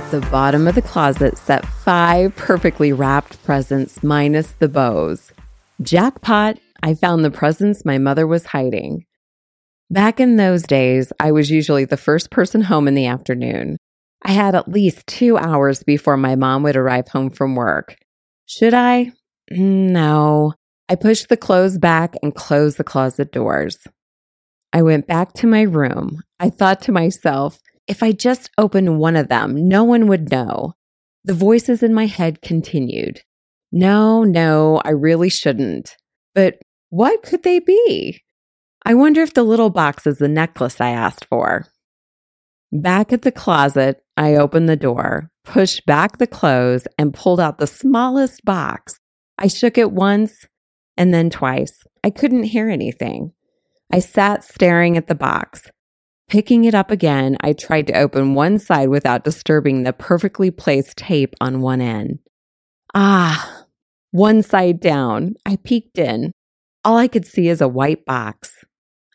At the bottom of the closet sat five perfectly wrapped presents minus the bows. Jackpot, I found the presents my mother was hiding. Back in those days, I was usually the first person home in the afternoon. I had at least two hours before my mom would arrive home from work. Should I? Mm, no. I pushed the clothes back and closed the closet doors. I went back to my room. I thought to myself, if I just opened one of them, no one would know. The voices in my head continued. No, no, I really shouldn't. But what could they be? I wonder if the little box is the necklace I asked for. Back at the closet, I opened the door, pushed back the clothes, and pulled out the smallest box. I shook it once and then twice. I couldn't hear anything. I sat staring at the box. Picking it up again, I tried to open one side without disturbing the perfectly placed tape on one end. Ah, one side down. I peeked in. All I could see is a white box.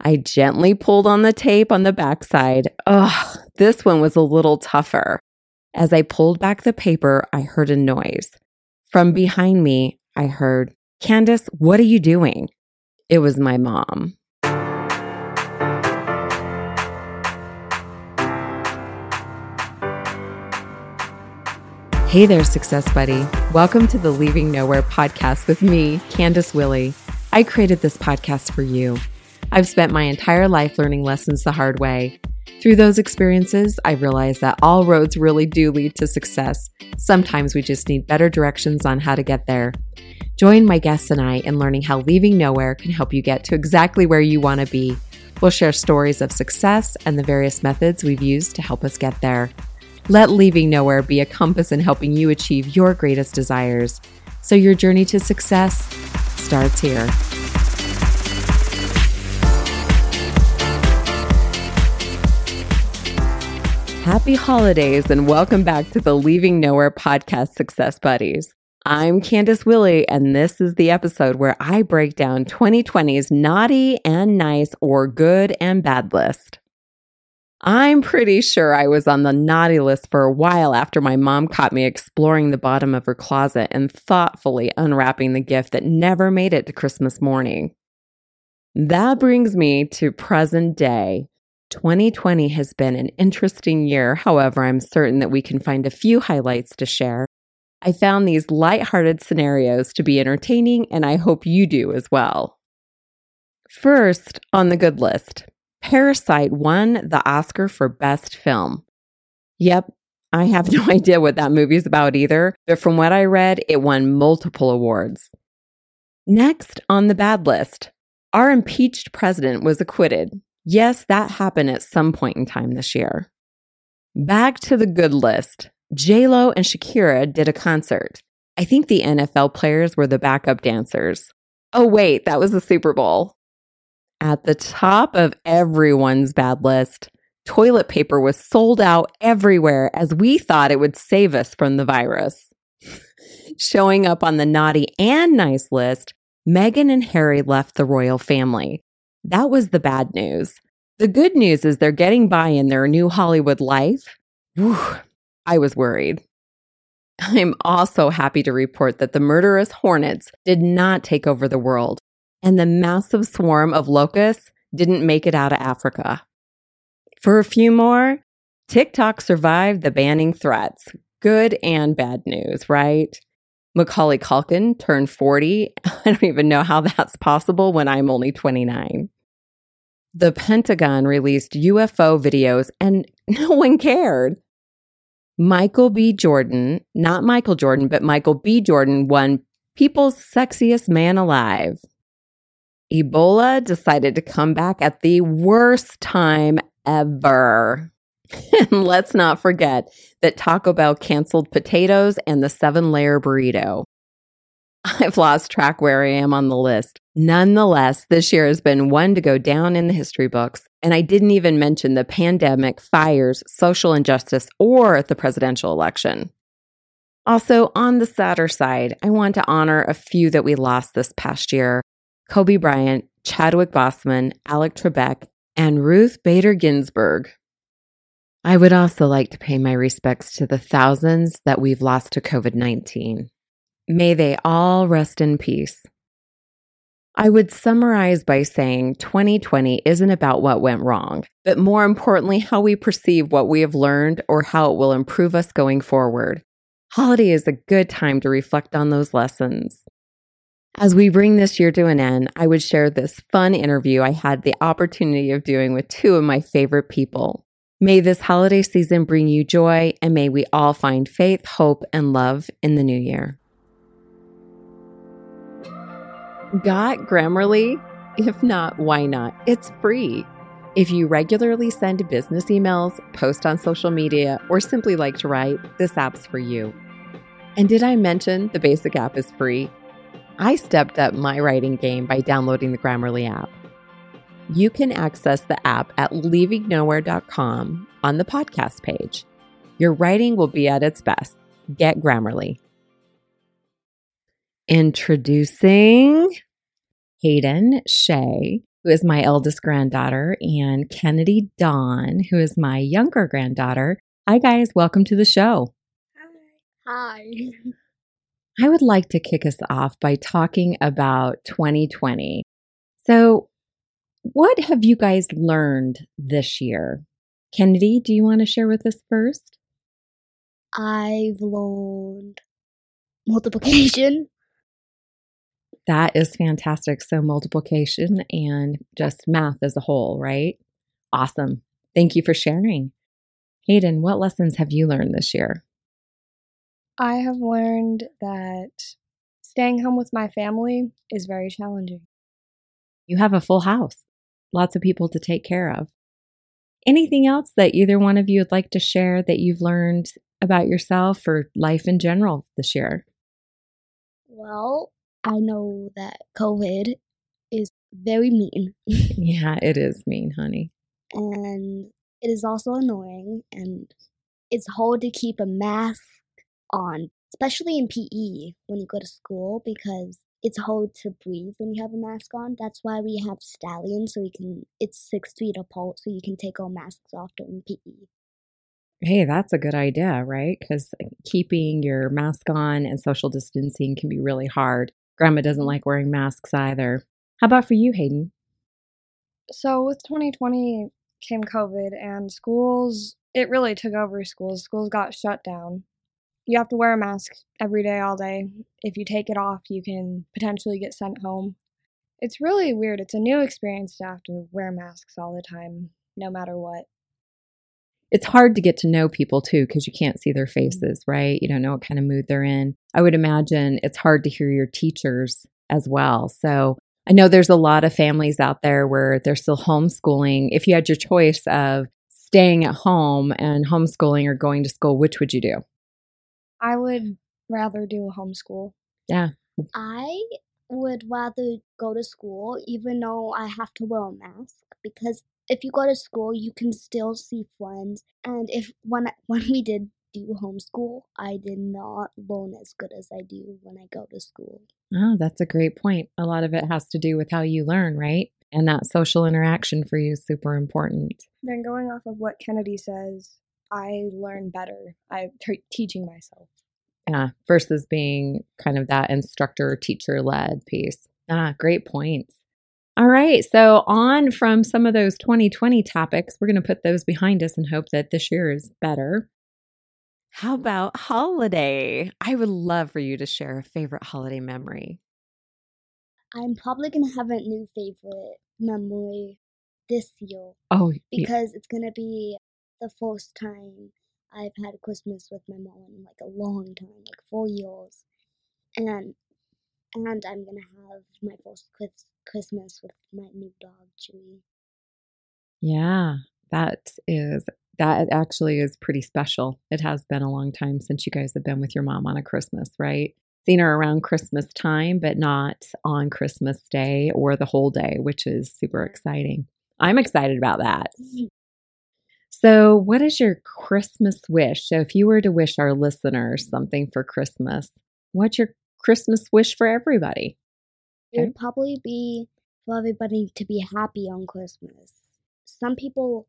I gently pulled on the tape on the backside. Ugh, this one was a little tougher. As I pulled back the paper, I heard a noise. From behind me, I heard, Candace, what are you doing? It was my mom. Hey there, Success Buddy. Welcome to the Leaving Nowhere podcast with me, Candace Willie. I created this podcast for you. I've spent my entire life learning lessons the hard way. Through those experiences, I realized that all roads really do lead to success. Sometimes we just need better directions on how to get there. Join my guests and I in learning how leaving nowhere can help you get to exactly where you want to be. We'll share stories of success and the various methods we've used to help us get there. Let leaving nowhere be a compass in helping you achieve your greatest desires. So your journey to success starts here. Happy holidays and welcome back to the Leaving Nowhere podcast, Success Buddies. I'm Candace Willie, and this is the episode where I break down 2020's naughty and nice or good and bad list. I'm pretty sure I was on the naughty list for a while after my mom caught me exploring the bottom of her closet and thoughtfully unwrapping the gift that never made it to Christmas morning. That brings me to present day. 2020 has been an interesting year. However, I'm certain that we can find a few highlights to share. I found these light-hearted scenarios to be entertaining, and I hope you do as well. First, on the good list, Parasite won the Oscar for Best Film. Yep, I have no idea what that movie's about either, but from what I read, it won multiple awards. Next on the bad list, our impeached president was acquitted. Yes, that happened at some point in time this year. Back to the good list. J-Lo and Shakira did a concert. I think the NFL players were the backup dancers. Oh, wait, that was the Super Bowl. At the top of everyone's bad list, toilet paper was sold out everywhere as we thought it would save us from the virus. Showing up on the naughty and nice list, Meghan and Harry left the royal family. That was the bad news. The good news is they're getting by in their new Hollywood life. Whew, I was worried. I'm also happy to report that the murderous hornets did not take over the world and the massive swarm of locusts didn't make it out of Africa. For a few more, TikTok survived the banning threats. Good and bad news, right? Macaulay Culkin turned 40. I don't even know how that's possible when I'm only 29. The Pentagon released UFO videos and no one cared. Michael B. Jordan, not Michael Jordan, but Michael B. Jordan won People's Sexiest Man Alive. Ebola decided to come back at the worst time ever. and let's not forget that Taco Bell canceled potatoes and the seven layer burrito. I've lost track where I am on the list. Nonetheless, this year has been one to go down in the history books. And I didn't even mention the pandemic, fires, social injustice, or the presidential election. Also, on the sadder side, I want to honor a few that we lost this past year Kobe Bryant, Chadwick Boseman, Alex Trebek, and Ruth Bader Ginsburg. I would also like to pay my respects to the thousands that we've lost to COVID 19. May they all rest in peace. I would summarize by saying 2020 isn't about what went wrong, but more importantly, how we perceive what we have learned or how it will improve us going forward. Holiday is a good time to reflect on those lessons. As we bring this year to an end, I would share this fun interview I had the opportunity of doing with two of my favorite people. May this holiday season bring you joy, and may we all find faith, hope, and love in the new year. Got Grammarly? If not, why not? It's free. If you regularly send business emails, post on social media, or simply like to write, this app's for you. And did I mention the basic app is free? I stepped up my writing game by downloading the Grammarly app. You can access the app at leavingnowhere.com on the podcast page. Your writing will be at its best. Get Grammarly. Introducing Hayden Shea, who is my eldest granddaughter, and Kennedy Dawn, who is my younger granddaughter. Hi, guys. Welcome to the show. Hi. Hi. I would like to kick us off by talking about 2020. So, what have you guys learned this year? Kennedy, do you want to share with us first? I've learned multiplication. That is fantastic. So, multiplication and just math as a whole, right? Awesome. Thank you for sharing. Hayden, what lessons have you learned this year? I have learned that staying home with my family is very challenging. You have a full house, lots of people to take care of. Anything else that either one of you would like to share that you've learned about yourself or life in general this year? Well, I know that COVID is very mean. yeah, it is mean, honey. And it is also annoying and it's hard to keep a mask on, especially in PE when you go to school because it's hard to breathe when you have a mask on. That's why we have stallions so we can it's six feet apart so you can take our masks off during PE. Hey, that's a good idea, right? Because keeping your mask on and social distancing can be really hard. Grandma doesn't mm-hmm. like wearing masks either. How about for you, Hayden? So, with 2020 came COVID, and schools, it really took over schools. Schools got shut down you have to wear a mask every day, all day. If you take it off, you can potentially get sent home. It's really weird. It's a new experience to have to wear masks all the time, no matter what. It's hard to get to know people too because you can't see their mm-hmm. faces, right? You don't know what kind of mood they're in. I would imagine it's hard to hear your teachers as well. So I know there's a lot of families out there where they're still homeschooling. If you had your choice of staying at home and homeschooling or going to school, which would you do? I would rather do a homeschool. Yeah. I would rather go to school even though I have to wear a mask because if you go to school you can still see friends and if when when we did do homeschool I did not learn as good as I do when I go to school. Oh, that's a great point. A lot of it has to do with how you learn, right? And that social interaction for you is super important. Then going off of what Kennedy says, I learn better. I'm t- teaching myself. Yeah, versus being kind of that instructor teacher led piece. Ah, great points. All right, so on from some of those 2020 topics, we're going to put those behind us and hope that this year is better. How about holiday? I would love for you to share a favorite holiday memory. I'm probably going to have a new favorite memory this year. Oh, because yeah. it's going to be the first time I've had Christmas with my mom in like a long time, like four years, and and I'm gonna have my first Christmas with my new dog Chewy. Yeah, that is that actually is pretty special. It has been a long time since you guys have been with your mom on a Christmas, right? Seen her around Christmas time, but not on Christmas Day or the whole day, which is super exciting. I'm excited about that. So, what is your Christmas wish? So, if you were to wish our listeners something for Christmas, what's your Christmas wish for everybody? It would probably be for everybody to be happy on Christmas. Some people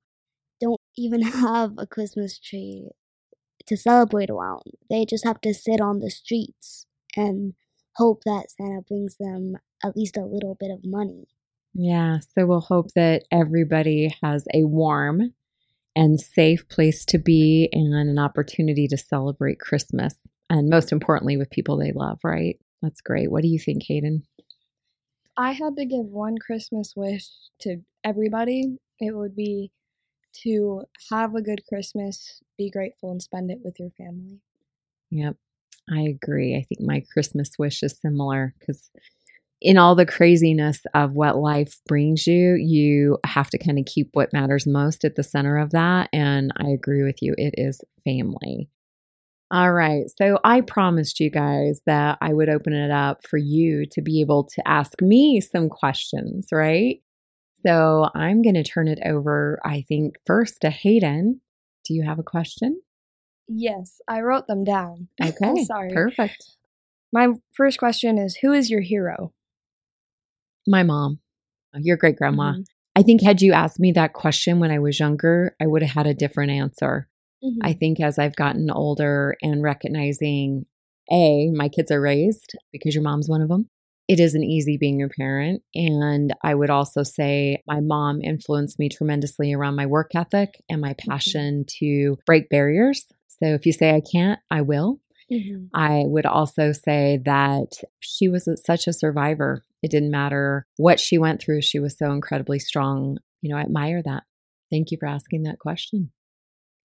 don't even have a Christmas tree to celebrate around. They just have to sit on the streets and hope that Santa brings them at least a little bit of money. Yeah. So we'll hope that everybody has a warm and safe place to be and an opportunity to celebrate Christmas. And most importantly, with people they love, right? That's great. What do you think, Hayden? I had to give one Christmas wish to everybody. It would be to have a good Christmas, be grateful, and spend it with your family. Yep. I agree. I think my Christmas wish is similar because in all the craziness of what life brings you, you have to kind of keep what matters most at the center of that. And I agree with you. It is family. All right. So I promised you guys that I would open it up for you to be able to ask me some questions, right? So I'm going to turn it over, I think, first to Hayden. Do you have a question? Yes, I wrote them down. Okay. Sorry. Perfect. My first question is Who is your hero? My mom, your great grandma. Mhm. I think, had you asked me that question when I was younger, I would have had a different answer. Mhm. I think as I've gotten older and recognizing, A, my kids are raised because your mom's one of them. It isn't easy being a parent. And I would also say my mom influenced me tremendously around my work ethic and my passion to break barriers. So if you say I can't, I will. Mhm. I would also say that she was such a survivor. It didn't matter what she went through, she was so incredibly strong. You know, I admire that. Thank you for asking that question.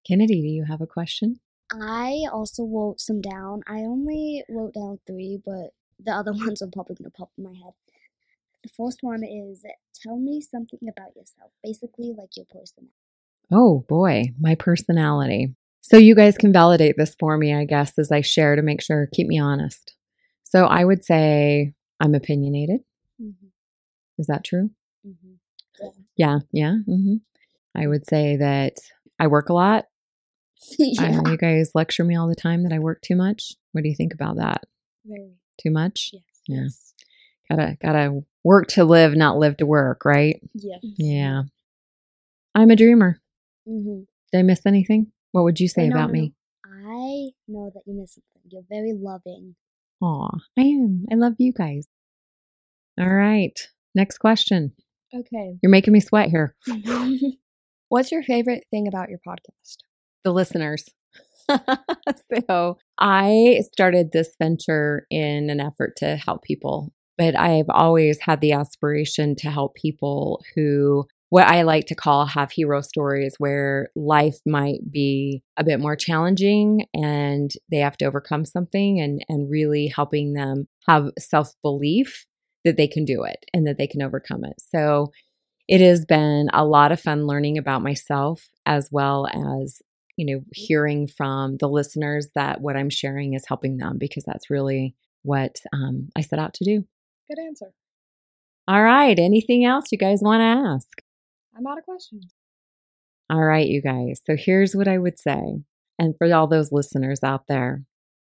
Kennedy, do you have a question? I also wrote some down. I only wrote down three, but the other ones are probably going to pop in my head. The first one is tell me something about yourself, basically like your personality. Oh boy, my personality. So you guys can validate this for me, I guess, as I share to make sure, keep me honest. So I would say I'm opinionated. Mm-hmm. Is that true? Mm-hmm. Yeah, yeah. hmm I would say that I work a lot. Yeah. know you guys lecture me all the time that I work too much. What do you think about that? Very. Too much? Yes. Yeah. Gotta gotta work to live, not live to work, right? Yes. Yeah. I'm a dreamer. Mm-hmm. Did I miss anything? What would you say no, about no. me? I know that you missed something. You're very loving. Aw, I am. I love you guys. All right. Next question. Okay. You're making me sweat here. What's your favorite thing about your podcast? The listeners. so I started this venture in an effort to help people, but I've always had the aspiration to help people who what I like to call have hero stories where life might be a bit more challenging and they have to overcome something and and really helping them have self-belief that they can do it and that they can overcome it. So it has been a lot of fun learning about myself as well as you know hearing from the listeners that what i'm sharing is helping them because that's really what um, i set out to do Good answer. all right anything else you guys want to ask I'm out of questions. all right you guys so here's what i would say and for all those listeners out there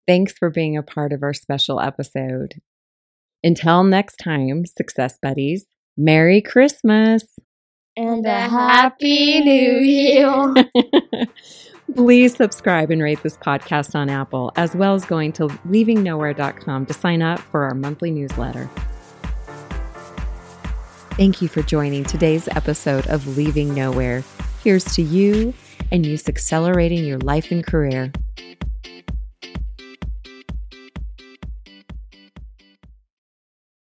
thanks for being a part of our special episode until next time success buddies merry christmas And a Happy New Year. Please subscribe and rate this podcast on Apple, as well as going to leavingnowhere.com to sign up for our monthly newsletter. Thank you for joining today's episode of Leaving Nowhere. Here's to you and you accelerating your life and career.